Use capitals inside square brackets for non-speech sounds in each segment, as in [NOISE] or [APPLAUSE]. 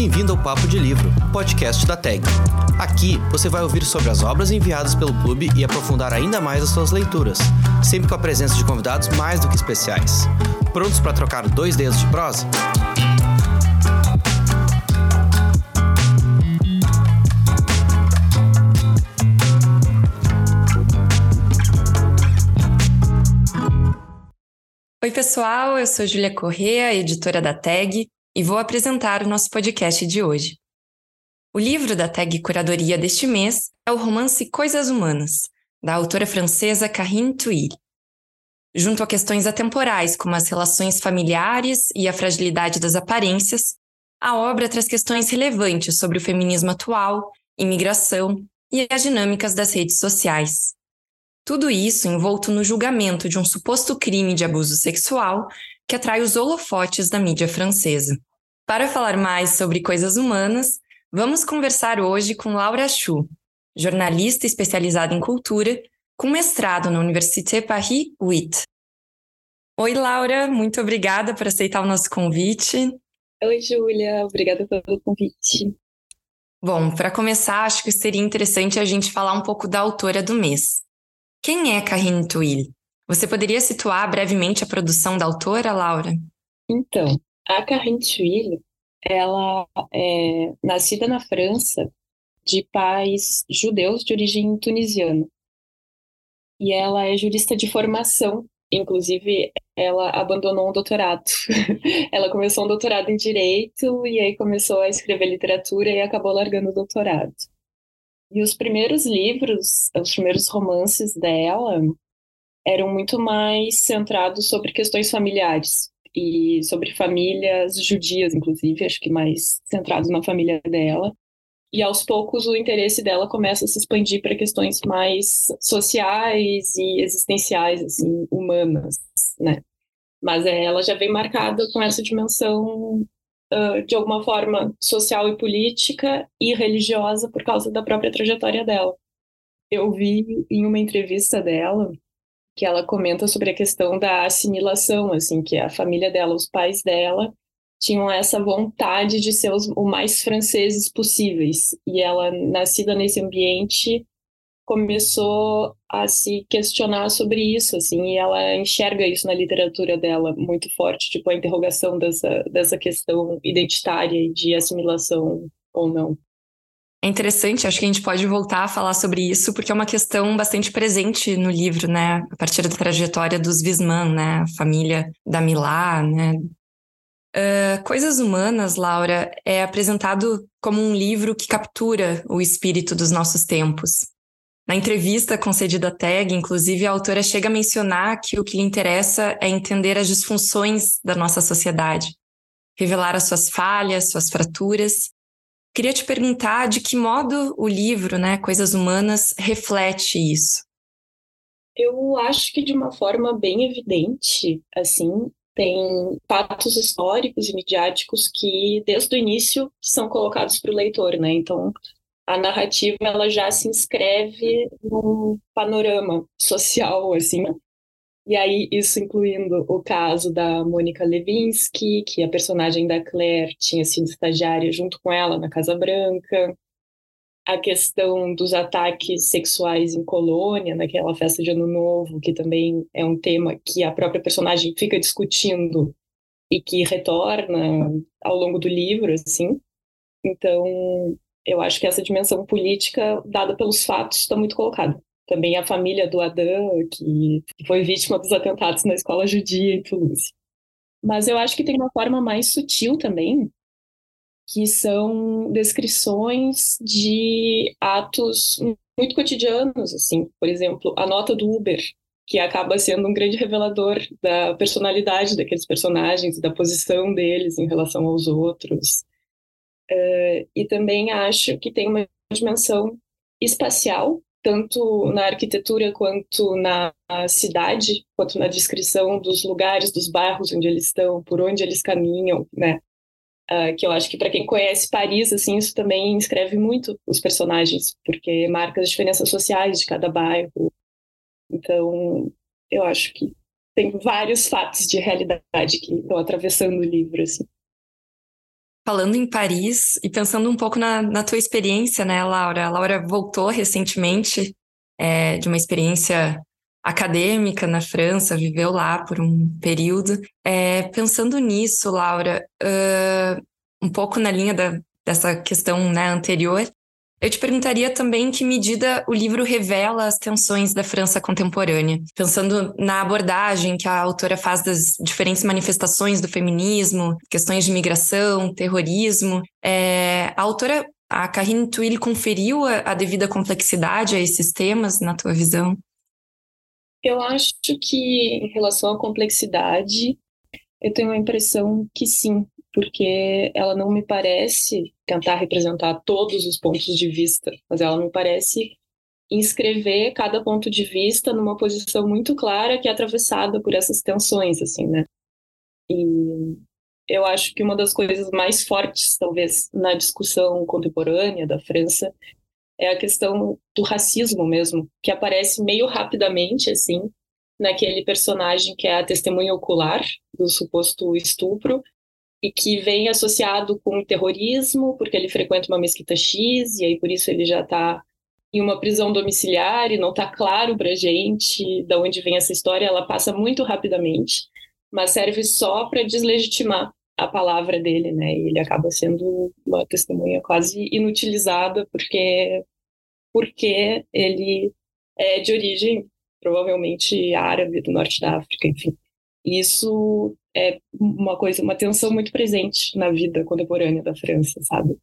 Bem-vindo ao Papo de Livro, podcast da TAG. Aqui você vai ouvir sobre as obras enviadas pelo clube e aprofundar ainda mais as suas leituras, sempre com a presença de convidados mais do que especiais. Prontos para trocar dois dedos de prosa? Oi, pessoal, eu sou Júlia Correa, editora da TAG, e vou apresentar o nosso podcast de hoje. O livro da TAG Curadoria deste mês é o romance Coisas Humanas, da autora francesa Karine Thuil. Junto a questões atemporais, como as relações familiares e a fragilidade das aparências, a obra traz questões relevantes sobre o feminismo atual, imigração e as dinâmicas das redes sociais. Tudo isso envolto no julgamento de um suposto crime de abuso sexual que atrai os holofotes da mídia francesa. Para falar mais sobre coisas humanas, vamos conversar hoje com Laura Chu, jornalista especializada em cultura, com mestrado na Université Paris 8. Oi, Laura, muito obrigada por aceitar o nosso convite. Oi, Júlia, obrigada pelo convite. Bom, para começar, acho que seria interessante a gente falar um pouco da autora do mês. Quem é Karine Thuil? Você poderia situar brevemente a produção da autora, Laura? Então, a Karine Thuil, ela é nascida na França de pais judeus de origem tunisiana. E ela é jurista de formação, inclusive ela abandonou um doutorado. [LAUGHS] ela começou um doutorado em direito e aí começou a escrever literatura e acabou largando o doutorado. E os primeiros livros, os primeiros romances dela eram muito mais centrados sobre questões familiares e sobre famílias judias, inclusive, acho que mais centrados na família dela. E aos poucos o interesse dela começa a se expandir para questões mais sociais e existenciais, assim, humanas, né? Mas ela já vem marcada com essa dimensão de alguma forma social e política e religiosa por causa da própria trajetória dela. Eu vi em uma entrevista dela que ela comenta sobre a questão da assimilação, assim, que a família dela, os pais dela, tinham essa vontade de ser os, o mais franceses possíveis. E ela, nascida nesse ambiente, começou a se questionar sobre isso, assim, e ela enxerga isso na literatura dela muito forte, tipo a interrogação dessa, dessa questão identitária de assimilação ou não. É interessante, acho que a gente pode voltar a falar sobre isso, porque é uma questão bastante presente no livro, né? A partir da trajetória dos Visman, né? A família da Milá, né? Uh, Coisas Humanas, Laura, é apresentado como um livro que captura o espírito dos nossos tempos. Na entrevista concedida à TAG, inclusive, a autora chega a mencionar que o que lhe interessa é entender as disfunções da nossa sociedade, revelar as suas falhas, suas fraturas. Queria te perguntar de que modo o livro, né, Coisas Humanas, reflete isso. Eu acho que de uma forma bem evidente, assim, tem fatos históricos e midiáticos que desde o início são colocados para o leitor, né? Então, a narrativa ela já se inscreve num panorama social, assim. E aí, isso incluindo o caso da Mônica Levinsky, que a personagem da Claire tinha sido estagiária junto com ela na Casa Branca, a questão dos ataques sexuais em colônia, naquela festa de Ano Novo, que também é um tema que a própria personagem fica discutindo e que retorna ao longo do livro, assim. Então, eu acho que essa dimensão política, dada pelos fatos, está muito colocada. Também a família do Adam, que foi vítima dos atentados na escola judia em Toulouse. Mas eu acho que tem uma forma mais sutil também, que são descrições de atos muito cotidianos, assim, por exemplo, a nota do Uber, que acaba sendo um grande revelador da personalidade daqueles personagens da posição deles em relação aos outros. Uh, e também acho que tem uma dimensão espacial, tanto na arquitetura quanto na cidade, quanto na descrição dos lugares, dos bairros onde eles estão, por onde eles caminham, né? Uh, que eu acho que para quem conhece Paris, assim, isso também escreve muito os personagens, porque marca as diferenças sociais de cada bairro. Então, eu acho que tem vários fatos de realidade que estão atravessando o livro, assim. Falando em Paris e pensando um pouco na, na tua experiência, né, Laura? A Laura voltou recentemente é, de uma experiência acadêmica na França, viveu lá por um período. É, pensando nisso, Laura, uh, um pouco na linha da, dessa questão né, anterior, eu te perguntaria também que medida o livro revela as tensões da França contemporânea, pensando na abordagem que a autora faz das diferentes manifestações do feminismo, questões de migração, terrorismo. É, a autora, a Karine Twil, conferiu a, a devida complexidade a esses temas, na tua visão? Eu acho que, em relação à complexidade, eu tenho a impressão que sim, porque ela não me parece tentar representar todos os pontos de vista, mas ela me parece inscrever cada ponto de vista numa posição muito clara que é atravessada por essas tensões, assim, né? E eu acho que uma das coisas mais fortes, talvez, na discussão contemporânea da França é a questão do racismo mesmo, que aparece meio rapidamente, assim, naquele personagem que é a testemunha ocular do suposto estupro, e que vem associado com terrorismo, porque ele frequenta uma mesquita X, e aí por isso ele já está em uma prisão domiciliar, e não está claro para gente de onde vem essa história, ela passa muito rapidamente, mas serve só para deslegitimar a palavra dele, né? E ele acaba sendo uma testemunha quase inutilizada, porque, porque ele é de origem provavelmente árabe do norte da África, enfim. Isso é uma coisa, uma tensão muito presente na vida contemporânea da França, sabe?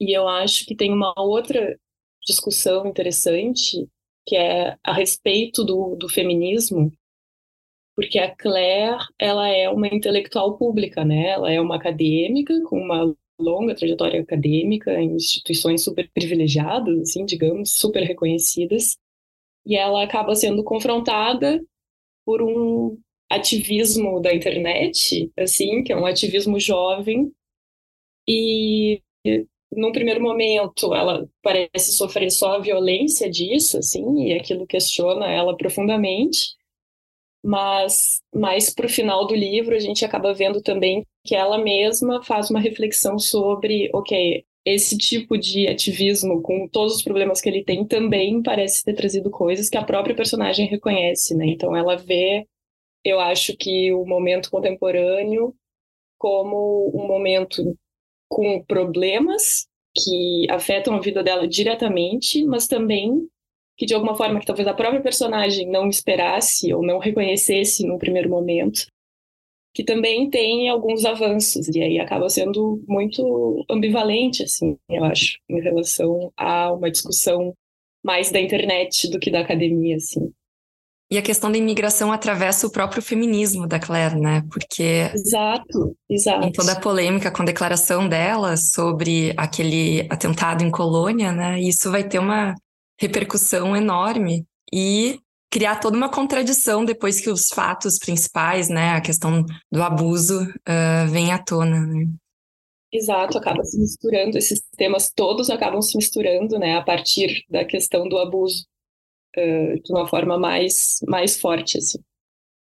E eu acho que tem uma outra discussão interessante que é a respeito do, do feminismo, porque a Claire ela é uma intelectual pública, né? Ela é uma acadêmica com uma longa trajetória acadêmica em instituições super privilegiadas, assim, digamos, super reconhecidas, e ela acaba sendo confrontada por um ativismo da internet, assim, que é um ativismo jovem, e num primeiro momento ela parece sofrer só a violência disso, assim, e aquilo questiona ela profundamente, mas mais para o final do livro a gente acaba vendo também que ela mesma faz uma reflexão sobre, ok, esse tipo de ativismo, com todos os problemas que ele tem, também parece ter trazido coisas que a própria personagem reconhece, né? Então ela vê eu acho que o momento contemporâneo como um momento com problemas que afetam a vida dela diretamente, mas também que de alguma forma que talvez a própria personagem não esperasse ou não reconhecesse no primeiro momento, que também tem alguns avanços e aí acaba sendo muito ambivalente assim, eu acho, em relação a uma discussão mais da internet do que da academia assim. E a questão da imigração atravessa o próprio feminismo da Claire, né? Porque. Exato, exato. Em toda a polêmica com a declaração dela sobre aquele atentado em Colônia, né? Isso vai ter uma repercussão enorme e criar toda uma contradição depois que os fatos principais, né? A questão do abuso uh, vem à tona, né? Exato, acaba se misturando, esses temas todos acabam se misturando, né, a partir da questão do abuso uh, de uma forma mais, mais forte, assim.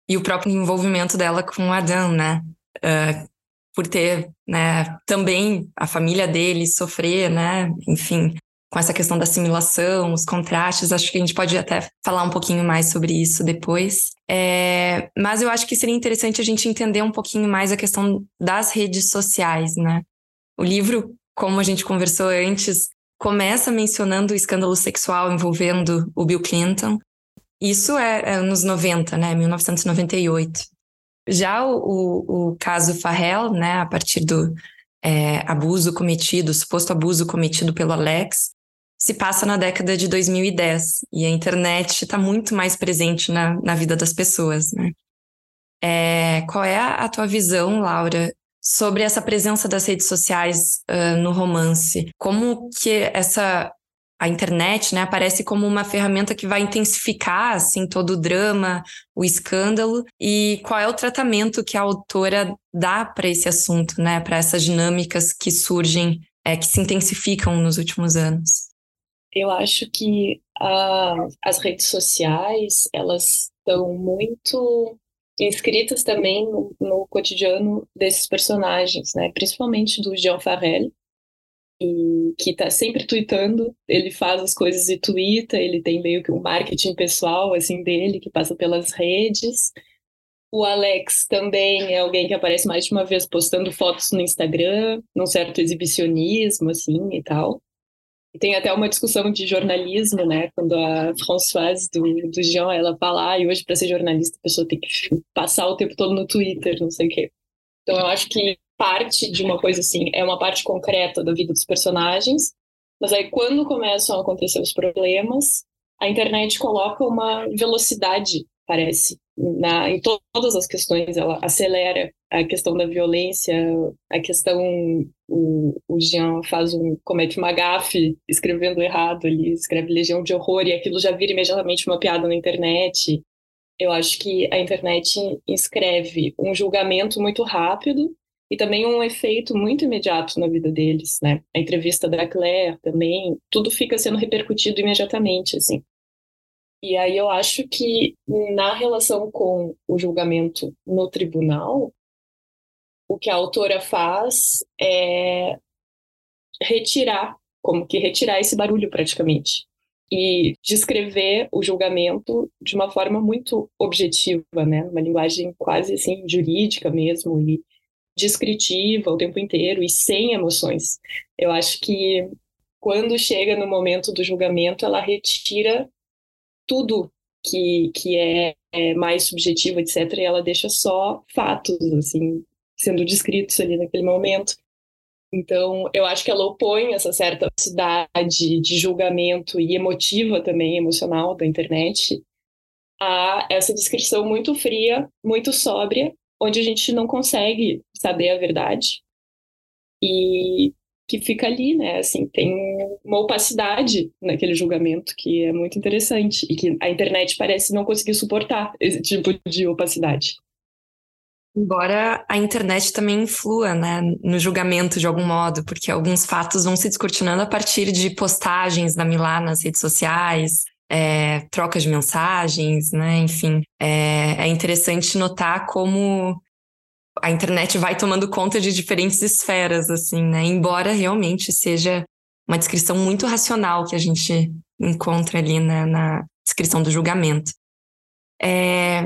E o próprio envolvimento dela com o Adam, né? Uh, por ter, né, também a família dele sofrer, né? Enfim, com essa questão da assimilação, os contrastes, acho que a gente pode até falar um pouquinho mais sobre isso depois. É, mas eu acho que seria interessante a gente entender um pouquinho mais a questão das redes sociais, né? O livro, como a gente conversou antes, começa mencionando o escândalo sexual envolvendo o Bill Clinton. Isso é, é nos 90, né? 1998. Já o, o, caso Farrell, né, a partir do é, abuso cometido, suposto abuso cometido pelo Alex, se passa na década de 2010 e a internet está muito mais presente na, na vida das pessoas, né? É, qual é a tua visão, Laura, sobre essa presença das redes sociais uh, no romance. Como que essa a internet, né, aparece como uma ferramenta que vai intensificar assim todo o drama, o escândalo e qual é o tratamento que a autora dá para esse assunto, né, para essas dinâmicas que surgem, é, que se intensificam nos últimos anos. Eu acho que as redes sociais elas estão muito inscritas também no, no cotidiano desses personagens, né? Principalmente do Jean Farel, e que está sempre tweetando, ele faz as coisas e twitta, ele tem meio que um marketing pessoal assim dele que passa pelas redes. O Alex também é alguém que aparece mais de uma vez postando fotos no Instagram, num certo exibicionismo assim e tal. E tem até uma discussão de jornalismo, né? Quando a Françoise do, do Jean, ela fala, ah, e hoje para ser jornalista a pessoa tem que [LAUGHS] passar o tempo todo no Twitter, não sei o quê. Então eu acho que parte de uma coisa assim, é uma parte concreta da vida dos personagens, mas aí quando começam a acontecer os problemas, a internet coloca uma velocidade, parece, na, em to todas as questões, ela acelera a questão da violência, a questão o, o Jean faz um comete uma gafe escrevendo errado, ele escreve Legião de Horror e aquilo já vira imediatamente uma piada na internet. Eu acho que a internet escreve um julgamento muito rápido e também um efeito muito imediato na vida deles, né? A entrevista da Claire também, tudo fica sendo repercutido imediatamente, assim. E aí eu acho que na relação com o julgamento no tribunal, o que a autora faz é retirar, como que retirar esse barulho praticamente e descrever o julgamento de uma forma muito objetiva, né? Uma linguagem quase assim jurídica mesmo e descritiva o tempo inteiro e sem emoções. Eu acho que quando chega no momento do julgamento, ela retira tudo que, que é, é mais subjetivo, etc., e ela deixa só fatos, assim, sendo descritos ali naquele momento. Então, eu acho que ela opõe essa certa cidade de julgamento e emotiva também, emocional da internet, a essa descrição muito fria, muito sóbria onde a gente não consegue saber a verdade e que fica ali, né? Assim, tem uma opacidade naquele julgamento que é muito interessante e que a internet parece não conseguir suportar esse tipo de opacidade. Embora a internet também influa né, no julgamento de algum modo, porque alguns fatos vão se descortinando a partir de postagens da Milá nas redes sociais, é, trocas de mensagens, né? Enfim, é, é interessante notar como a internet vai tomando conta de diferentes esferas, assim, né? Embora realmente seja uma descrição muito racional que a gente encontra ali na, na descrição do julgamento. É,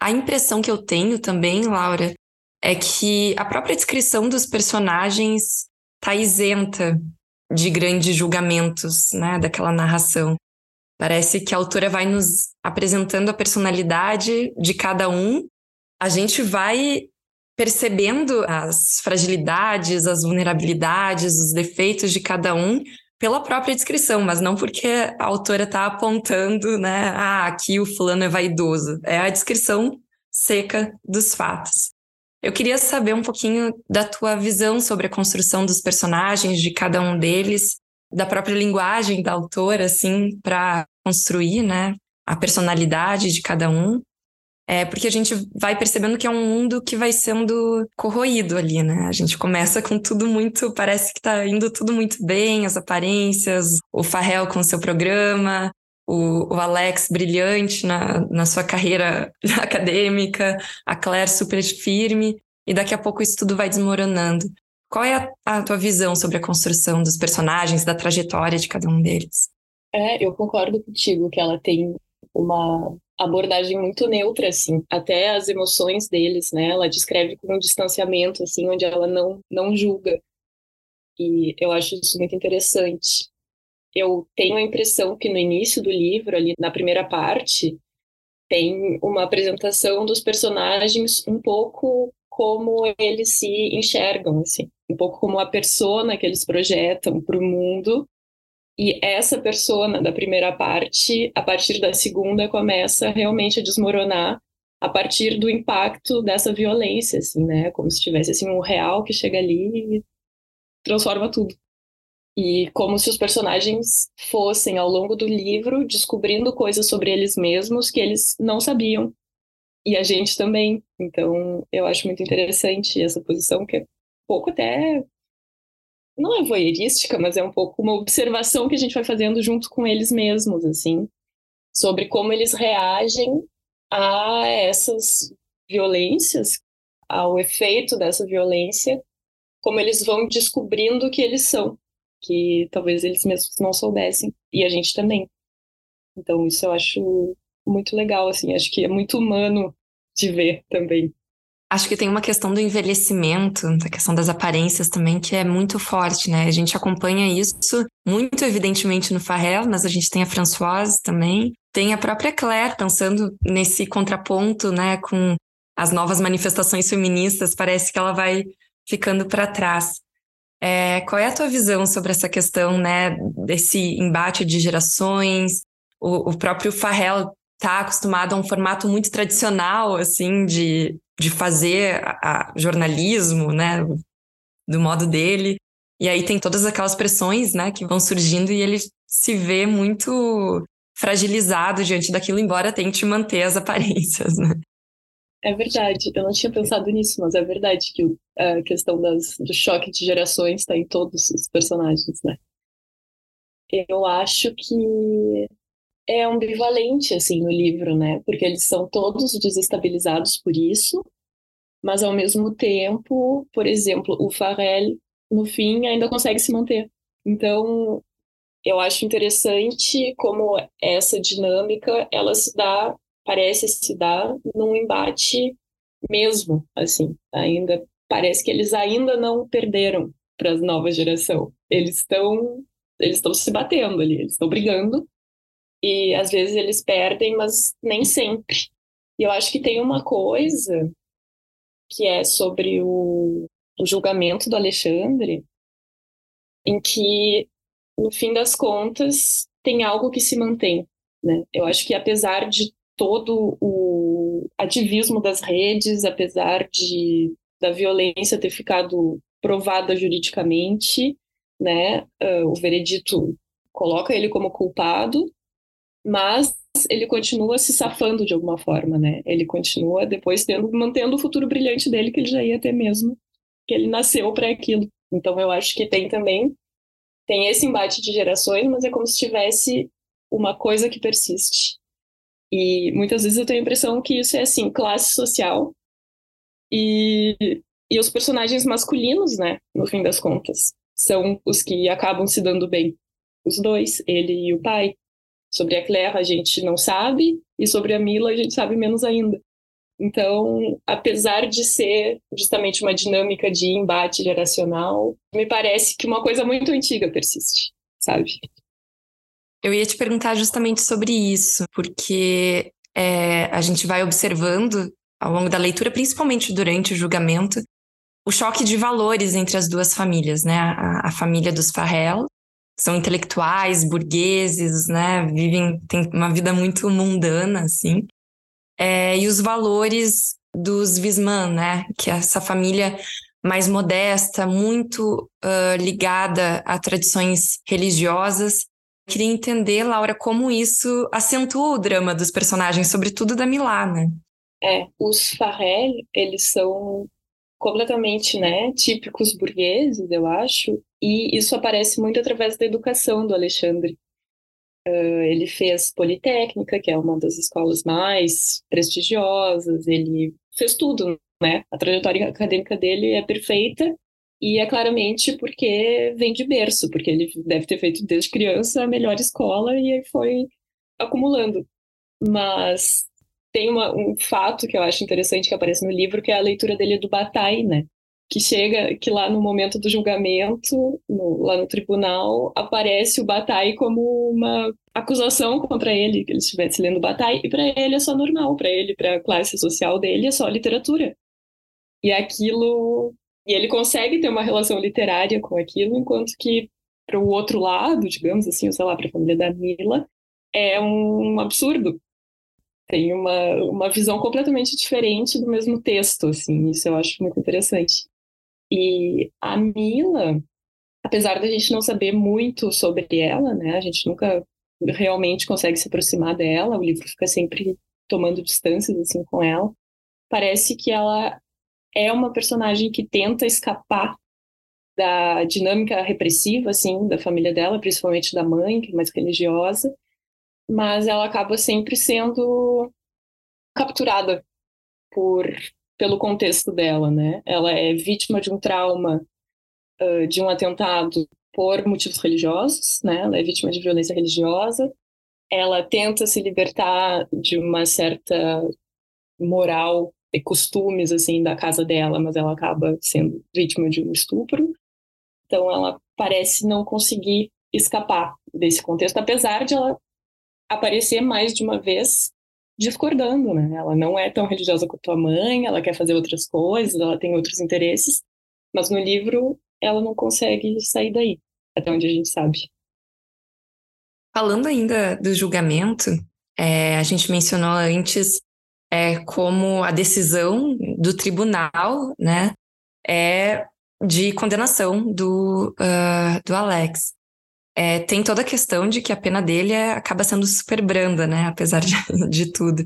a impressão que eu tenho também, Laura, é que a própria descrição dos personagens está isenta de grandes julgamentos, né, daquela narração. Parece que a autora vai nos apresentando a personalidade de cada um, a gente vai percebendo as fragilidades, as vulnerabilidades, os defeitos de cada um pela própria descrição, mas não porque a autora está apontando, né? Ah, aqui o fulano é vaidoso. É a descrição seca dos fatos. Eu queria saber um pouquinho da tua visão sobre a construção dos personagens, de cada um deles, da própria linguagem da autora, assim, para construir, né, a personalidade de cada um. É porque a gente vai percebendo que é um mundo que vai sendo corroído ali, né? A gente começa com tudo muito, parece que tá indo tudo muito bem, as aparências, o Farrell com o seu programa, o, o Alex brilhante na, na sua carreira [LAUGHS] acadêmica, a Claire super firme, e daqui a pouco isso tudo vai desmoronando. Qual é a, a tua visão sobre a construção dos personagens, da trajetória de cada um deles? É, eu concordo contigo que ela tem uma abordagem muito neutra, assim, até as emoções deles, né? Ela descreve com um distanciamento, assim, onde ela não, não julga. E eu acho isso muito interessante. Eu tenho a impressão que no início do livro, ali na primeira parte, tem uma apresentação dos personagens um pouco como eles se enxergam, assim, um pouco como a persona que eles projetam para o mundo e essa persona da primeira parte, a partir da segunda, começa realmente a desmoronar a partir do impacto dessa violência, assim, né? Como se tivesse assim um real que chega ali e transforma tudo. E como se os personagens fossem, ao longo do livro, descobrindo coisas sobre eles mesmos que eles não sabiam. E a gente também. Então, eu acho muito interessante essa posição, que é pouco até não é voyeurística, mas é um pouco uma observação que a gente vai fazendo junto com eles mesmos, assim, sobre como eles reagem a essas violências, ao efeito dessa violência, como eles vão descobrindo que eles são, que talvez eles mesmos não soubessem, e a gente também. Então, isso eu acho muito legal, assim, acho que é muito humano de ver também. Acho que tem uma questão do envelhecimento, da questão das aparências também, que é muito forte, né? A gente acompanha isso muito evidentemente no Farrell, mas a gente tem a Françoise também, tem a própria Claire pensando nesse contraponto, né, com as novas manifestações feministas, parece que ela vai ficando para trás. É, qual é a tua visão sobre essa questão, né, desse embate de gerações? O, o próprio Farrell está acostumado a um formato muito tradicional, assim, de, de fazer a, a jornalismo, né, do modo dele. E aí tem todas aquelas pressões, né, que vão surgindo e ele se vê muito fragilizado diante daquilo, embora tente manter as [LAUGHS] aparências, né? É verdade, eu não tinha pensado nisso, mas é verdade que a questão das, do choque de gerações está em todos os personagens, né? Eu acho que é ambivalente, assim, no livro, né? Porque eles são todos desestabilizados por isso, mas ao mesmo tempo, por exemplo, o Farrell, no fim, ainda consegue se manter. Então, eu acho interessante como essa dinâmica, ela se dá, parece se dar num embate mesmo, assim, ainda parece que eles ainda não perderam para a nova geração. Eles estão eles estão se batendo ali, eles estão brigando, e às vezes eles perdem, mas nem sempre. E eu acho que tem uma coisa que é sobre o, o julgamento do Alexandre, em que, no fim das contas, tem algo que se mantém. Né? Eu acho que, apesar de todo o ativismo das redes, apesar de da violência ter ficado provada juridicamente, né, uh, o veredito coloca ele como culpado, mas ele continua se safando de alguma forma, né? Ele continua depois tendo, mantendo o futuro brilhante dele que ele já ia ter mesmo, que ele nasceu para aquilo. Então eu acho que tem também tem esse embate de gerações, mas é como se tivesse uma coisa que persiste. E muitas vezes eu tenho a impressão que isso é assim, classe social e, e os personagens masculinos, né, no fim das contas, são os que acabam se dando bem. Os dois, ele e o pai. Sobre a Claire a gente não sabe, e sobre a Mila a gente sabe menos ainda. Então, apesar de ser justamente uma dinâmica de embate geracional, me parece que uma coisa muito antiga persiste, sabe? Eu ia te perguntar justamente sobre isso, porque é, a gente vai observando ao longo da leitura, principalmente durante o julgamento, o choque de valores entre as duas famílias, né? A, a família dos Farrell são intelectuais, burgueses, né? Vivem, têm uma vida muito mundana, assim. É, e os valores dos Visman, né? Que é essa família mais modesta, muito uh, ligada a tradições religiosas. Queria entender, Laura, como isso acentua o drama dos personagens, sobretudo da Milana. Né? É, os Farrell, eles são completamente, né, típicos burgueses, eu acho, e isso aparece muito através da educação do Alexandre. Uh, ele fez Politécnica, que é uma das escolas mais prestigiosas, ele fez tudo, né? A trajetória acadêmica dele é perfeita e é claramente porque vem de berço, porque ele deve ter feito desde criança a melhor escola e aí foi acumulando. Mas tem uma, um fato que eu acho interessante que aparece no livro, que é a leitura dele do Bataille, né? Que chega, que lá no momento do julgamento, no, lá no tribunal, aparece o Bataille como uma acusação contra ele, que ele estivesse lendo Bataille, e para ele é só normal, para ele, para a classe social dele, é só literatura. E aquilo. E ele consegue ter uma relação literária com aquilo, enquanto que para o outro lado, digamos assim, sei lá, para a família da Mila, é um absurdo, tem uma, uma visão completamente diferente do mesmo texto, assim, isso eu acho muito interessante. E a Mila, apesar da gente não saber muito sobre ela, né, a gente nunca realmente consegue se aproximar dela, o livro fica sempre tomando distâncias, assim, com ela, parece que ela é uma personagem que tenta escapar da dinâmica repressiva, assim, da família dela, principalmente da mãe, que é mais religiosa, mas ela acaba sempre sendo capturada por pelo contexto dela, né? Ela é vítima de um trauma, uh, de um atentado por motivos religiosos, né? Ela é vítima de violência religiosa. Ela tenta se libertar de uma certa moral e costumes assim da casa dela, mas ela acaba sendo vítima de um estupro. Então ela parece não conseguir escapar desse contexto, apesar de ela aparecer mais de uma vez discordando, né? Ela não é tão religiosa quanto a mãe, ela quer fazer outras coisas, ela tem outros interesses, mas no livro ela não consegue sair daí, até onde a gente sabe. Falando ainda do julgamento, é, a gente mencionou antes é, como a decisão do tribunal, né, é de condenação do, uh, do Alex. É, tem toda a questão de que a pena dele é, acaba sendo super branda, né, apesar de, [LAUGHS] de tudo.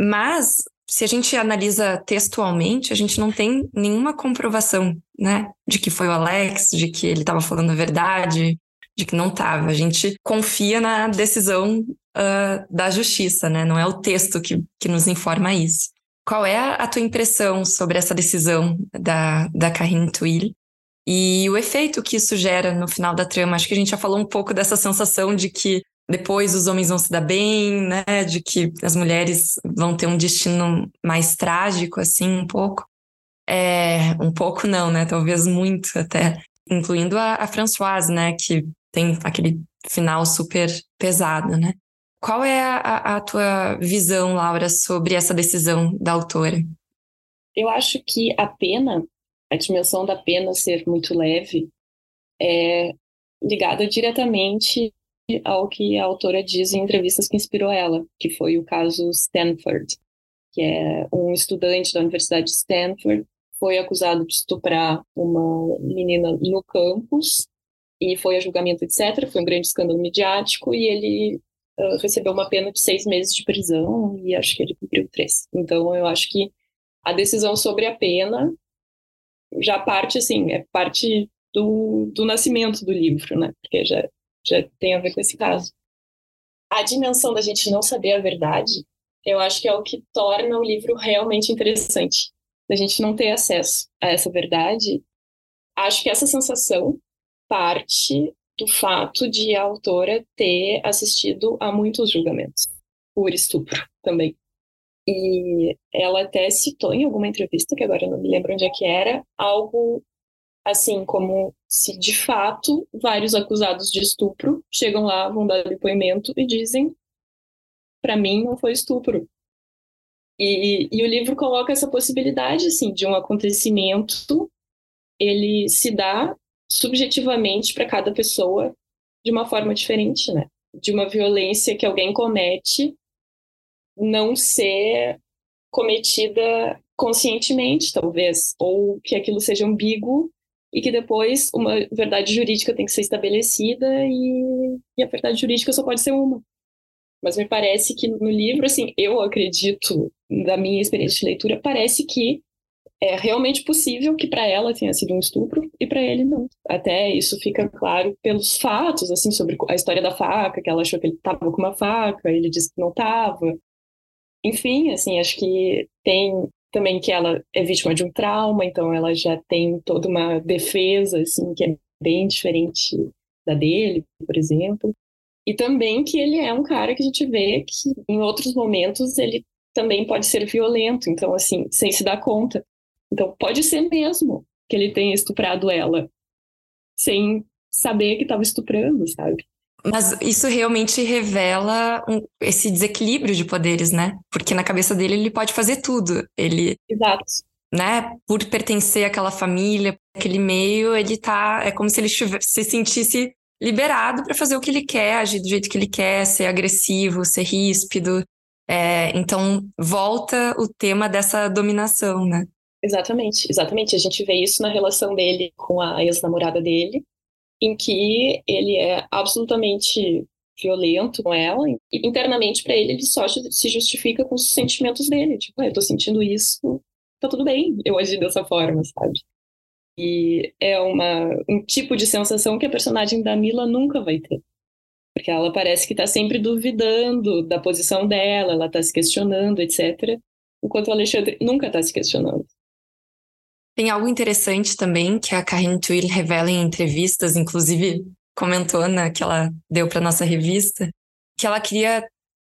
Mas, se a gente analisa textualmente, a gente não tem nenhuma comprovação, né, de que foi o Alex, de que ele estava falando a verdade, de que não estava. A gente confia na decisão uh, da justiça, né? Não é o texto que, que nos informa isso. Qual é a, tua impressão sobre essa decisão da, da Karine Twill e o efeito que isso gera no final da trama? Acho que a gente já falou um pouco dessa sensação de que depois os homens vão se dar bem, né? De que as mulheres vão ter um destino mais trágico, assim, um pouco. É, um pouco não, né? Talvez muito até. Incluindo a, a Françoise, né? Que tem aquele final super pesado, né? Qual é a, a tua visão, Laura, sobre essa decisão da autora? Eu acho que a pena, a dimensão da pena ser muito leve, é ligada diretamente ao que a autora diz em entrevistas que inspirou ela, que foi o caso Stanford, que é um estudante da Universidade de Stanford foi acusado de estuprar uma menina no campus e foi a julgamento, etc. Foi um grande escândalo midiático e ele uh, recebeu uma pena de seis meses de prisão e acho que ele cumpriu três. Então, eu acho que a decisão sobre a pena já parte, assim, é parte do, do nascimento do livro, né? Porque já, já tem a ver com esse caso. A dimensão da gente não saber a verdade, eu acho que é o que torna o livro realmente interessante. Da gente não ter acesso a essa verdade. Acho que essa sensação parte do fato de a autora ter assistido a muitos julgamentos por estupro também. E ela até citou em alguma entrevista, que agora eu não me lembro onde é que era, algo assim como se de fato vários acusados de estupro chegam lá, vão dar depoimento e dizem: para mim não foi estupro. E, e o livro coloca essa possibilidade assim de um acontecimento ele se dá subjetivamente para cada pessoa de uma forma diferente, né? De uma violência que alguém comete não ser cometida conscientemente, talvez, ou que aquilo seja ambíguo e que depois uma verdade jurídica tem que ser estabelecida e, e a verdade jurídica só pode ser uma. Mas me parece que no livro, assim, eu acredito, da minha experiência de leitura, parece que é realmente possível que para ela tenha sido um estupro e para ele não. Até isso fica claro pelos fatos, assim, sobre a história da faca, que ela achou que ele estava com uma faca, ele disse que não estava. Enfim, assim, acho que tem também que ela é vítima de um trauma, então ela já tem toda uma defesa, assim, que é bem diferente da dele, por exemplo. E também que ele é um cara que a gente vê que em outros momentos ele também pode ser violento, então assim, sem se dar conta. Então, pode ser mesmo que ele tenha estuprado ela, sem saber que estava estuprando, sabe? Mas isso realmente revela um, esse desequilíbrio de poderes, né? Porque na cabeça dele ele pode fazer tudo. Ele. Exato. Né? Por pertencer àquela família, aquele meio, ele tá. É como se ele se sentisse liberado para fazer o que ele quer, agir do jeito que ele quer, ser agressivo, ser ríspido. É, então, volta o tema dessa dominação, né? Exatamente, exatamente. A gente vê isso na relação dele com a ex-namorada dele, em que ele é absolutamente violento com ela, e internamente para ele ele só se justifica com os sentimentos dele, tipo, ah, eu tô sentindo isso, tá tudo bem eu agir dessa forma, sabe? E é uma, um tipo de sensação que a personagem da Mila nunca vai ter. Porque ela parece que tá sempre duvidando da posição dela, ela tá se questionando, etc. enquanto o Alexandre nunca está se questionando. Tem algo interessante também que a Karine Twill revela em entrevistas, inclusive comentou na que ela deu para nossa revista, que ela queria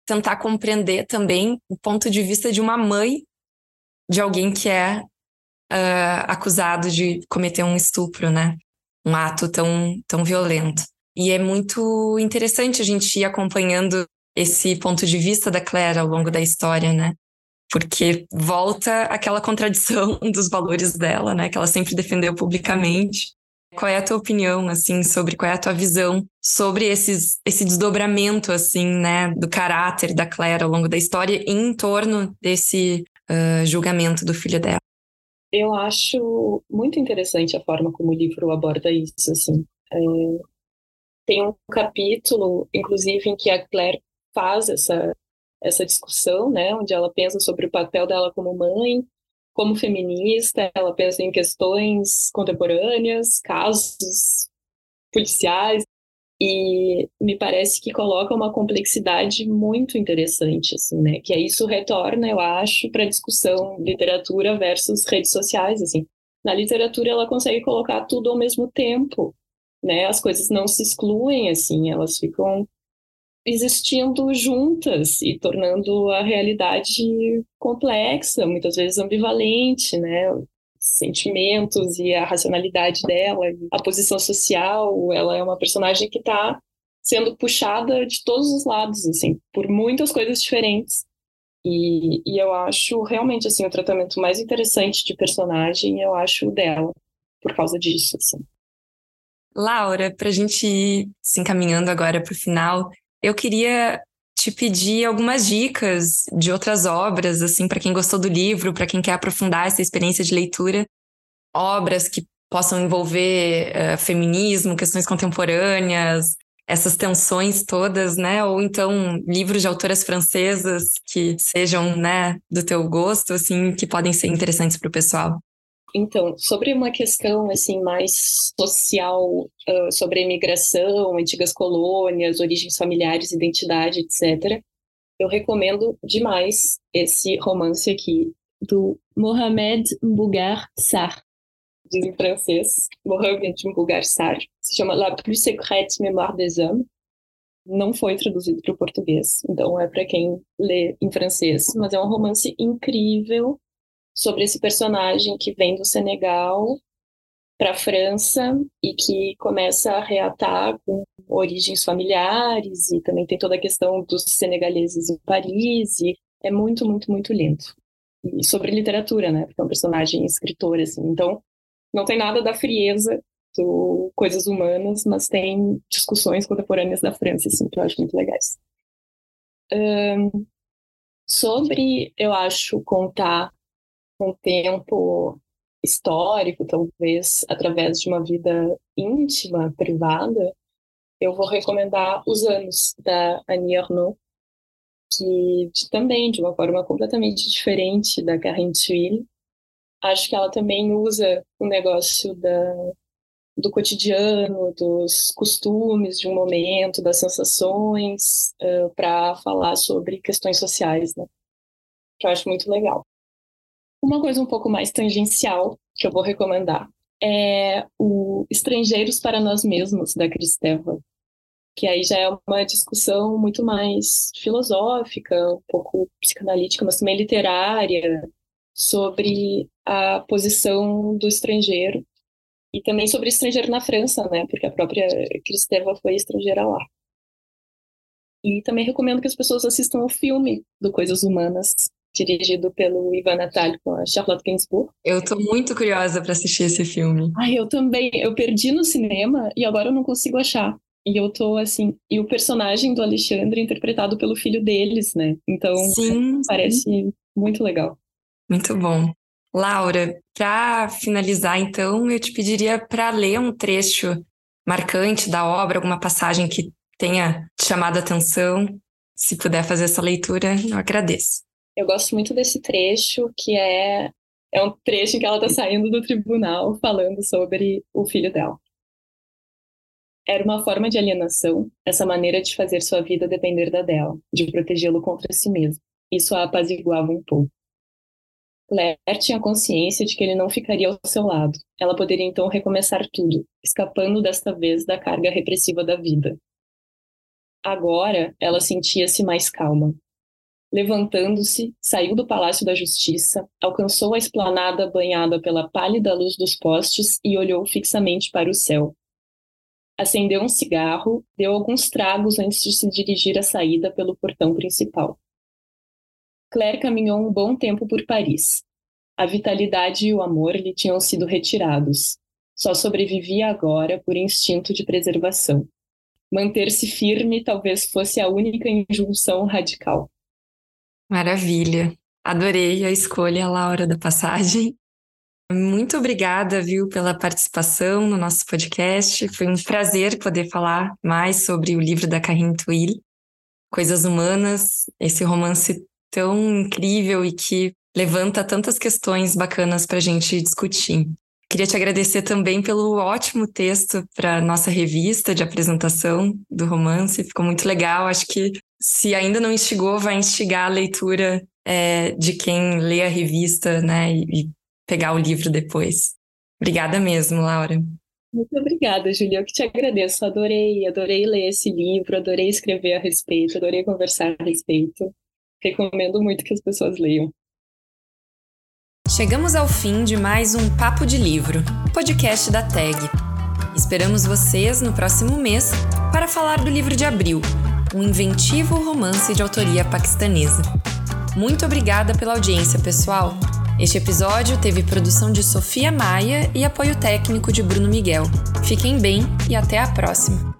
tentar compreender também o ponto de vista de uma mãe de alguém que é uh, acusado de cometer um estupro, né? Um ato tão, tão violento. E é muito interessante a gente ir acompanhando esse ponto de vista da Claire ao longo da história, né? Porque volta aquela contradição [LAUGHS] dos valores dela, né? Que ela sempre defendeu publicamente. Qual é a tua opinião, assim, sobre qual é a tua visão sobre esses, esse desdobramento, assim, né, do caráter da Claire ao longo da história em torno desse uh, julgamento do filho dela? Eu acho muito interessante a forma como o livro aborda isso, assim. É, tem um capítulo, inclusive, em que a Claire faz essa, essa discussão, né, onde ela pensa sobre o papel dela como mãe, como feminista, ela pensa em questões contemporâneas, casos policiais, e me parece que coloca uma complexidade muito interessante, assim, né? Que isso retorna, eu acho, para a discussão literatura versus redes sociais, assim. Na literatura ela consegue colocar tudo ao mesmo tempo, né? As coisas não se excluem, assim, elas ficam existindo juntas e tornando a realidade complexa, muitas vezes ambivalente, né? Sentimentos e a racionalidade dela, a posição social, ela é uma personagem que está sendo puxada de todos os lados, assim, por muitas coisas diferentes. E, e eu acho realmente assim o tratamento mais interessante de personagem, eu acho o dela, por causa disso, assim. Laura, para a gente ir se encaminhando agora para o final, eu queria te pedir algumas dicas de outras obras, assim, para quem gostou do livro, para quem quer aprofundar essa experiência de leitura, obras que possam envolver uh, feminismo, questões contemporâneas, essas tensões todas, né? Ou então livros de autoras francesas que sejam, né, do teu gosto, assim, que podem ser interessantes para o pessoal. Então, sobre uma questão assim mais social, uh, sobre a imigração, antigas colônias, origens familiares, identidade, etc., eu recomendo demais esse romance aqui do Mohamed Mbougar Sarr, diz em francês, Mohamed Mbougar Sarr, se chama La plus secrète mémoire des hommes. Não foi traduzido para o português, então é para quem lê em francês, mas é um romance incrível sobre esse personagem que vem do Senegal para a França e que começa a reatar com origens familiares e também tem toda a questão dos senegaleses em Paris e é muito, muito, muito lindo. E sobre literatura, né? Porque é um personagem escritor, assim. Então, não tem nada da frieza do Coisas Humanas, mas tem discussões contemporâneas da França, assim, que eu acho muito legais. Um, sobre, eu acho, contar um tempo histórico, talvez através de uma vida íntima, privada, eu vou recomendar Os Anos, da Annie Arnaud, que de, também, de uma forma completamente diferente da Carine Tuile, acho que ela também usa o negócio da, do cotidiano, dos costumes de um momento, das sensações, uh, para falar sobre questões sociais, né? Que eu acho muito legal. Uma coisa um pouco mais tangencial que eu vou recomendar é o Estrangeiros para Nós Mesmos, da Cristeva, que aí já é uma discussão muito mais filosófica, um pouco psicanalítica, mas também literária, sobre a posição do estrangeiro e também sobre estrangeiro na França, né? Porque a própria Cristeva foi estrangeira lá. E também recomendo que as pessoas assistam o filme do Coisas Humanas, dirigido pelo Ivan Natal com a Charlotte Gainsbourg. Eu tô muito curiosa para assistir esse filme. Ai, eu também. Eu perdi no cinema e agora eu não consigo achar. E eu tô assim, e o personagem do Alexandre interpretado pelo filho deles, né? Então, sim, parece sim. muito legal. Muito bom. Laura, para finalizar, então, eu te pediria para ler um trecho marcante da obra, alguma passagem que tenha te chamado a atenção. Se puder fazer essa leitura, eu agradeço. Eu gosto muito desse trecho, que é, é um trecho em que ela está saindo do tribunal falando sobre o filho dela. Era uma forma de alienação, essa maneira de fazer sua vida depender da dela, de protegê-lo contra si mesmo. Isso a apaziguava um pouco. Claire tinha consciência de que ele não ficaria ao seu lado. Ela poderia então recomeçar tudo, escapando desta vez da carga repressiva da vida. Agora ela sentia-se mais calma. Levantando-se, saiu do Palácio da Justiça, alcançou a esplanada banhada pela pálida luz dos postes e olhou fixamente para o céu. Acendeu um cigarro, deu alguns tragos antes de se dirigir à saída pelo portão principal. Claire caminhou um bom tempo por Paris. A vitalidade e o amor lhe tinham sido retirados. Só sobrevivia agora por instinto de preservação. Manter-se firme talvez fosse a única injunção radical. Maravilha. Adorei a escolha, Laura, da passagem. Muito obrigada, viu, pela participação no nosso podcast. Foi um prazer poder falar mais sobre o livro da Carine Twill, Coisas Humanas, esse romance tão incrível e que levanta tantas questões bacanas para a gente discutir. Queria te agradecer também pelo ótimo texto para nossa revista de apresentação do romance. Ficou muito legal. Acho que se ainda não instigou, vai instigar a leitura é, de quem lê a revista, né? E, e pegar o livro depois. Obrigada mesmo, Laura. Muito obrigada, Julia. Eu que te agradeço. Adorei, adorei ler esse livro, adorei escrever a respeito, adorei conversar a respeito. Recomendo muito que as pessoas leiam. Chegamos ao fim de mais um Papo de Livro, podcast da TAG. Esperamos vocês no próximo mês para falar do livro de abril, um inventivo romance de autoria paquistanesa. Muito obrigada pela audiência, pessoal. Este episódio teve produção de Sofia Maia e apoio técnico de Bruno Miguel. Fiquem bem e até a próxima!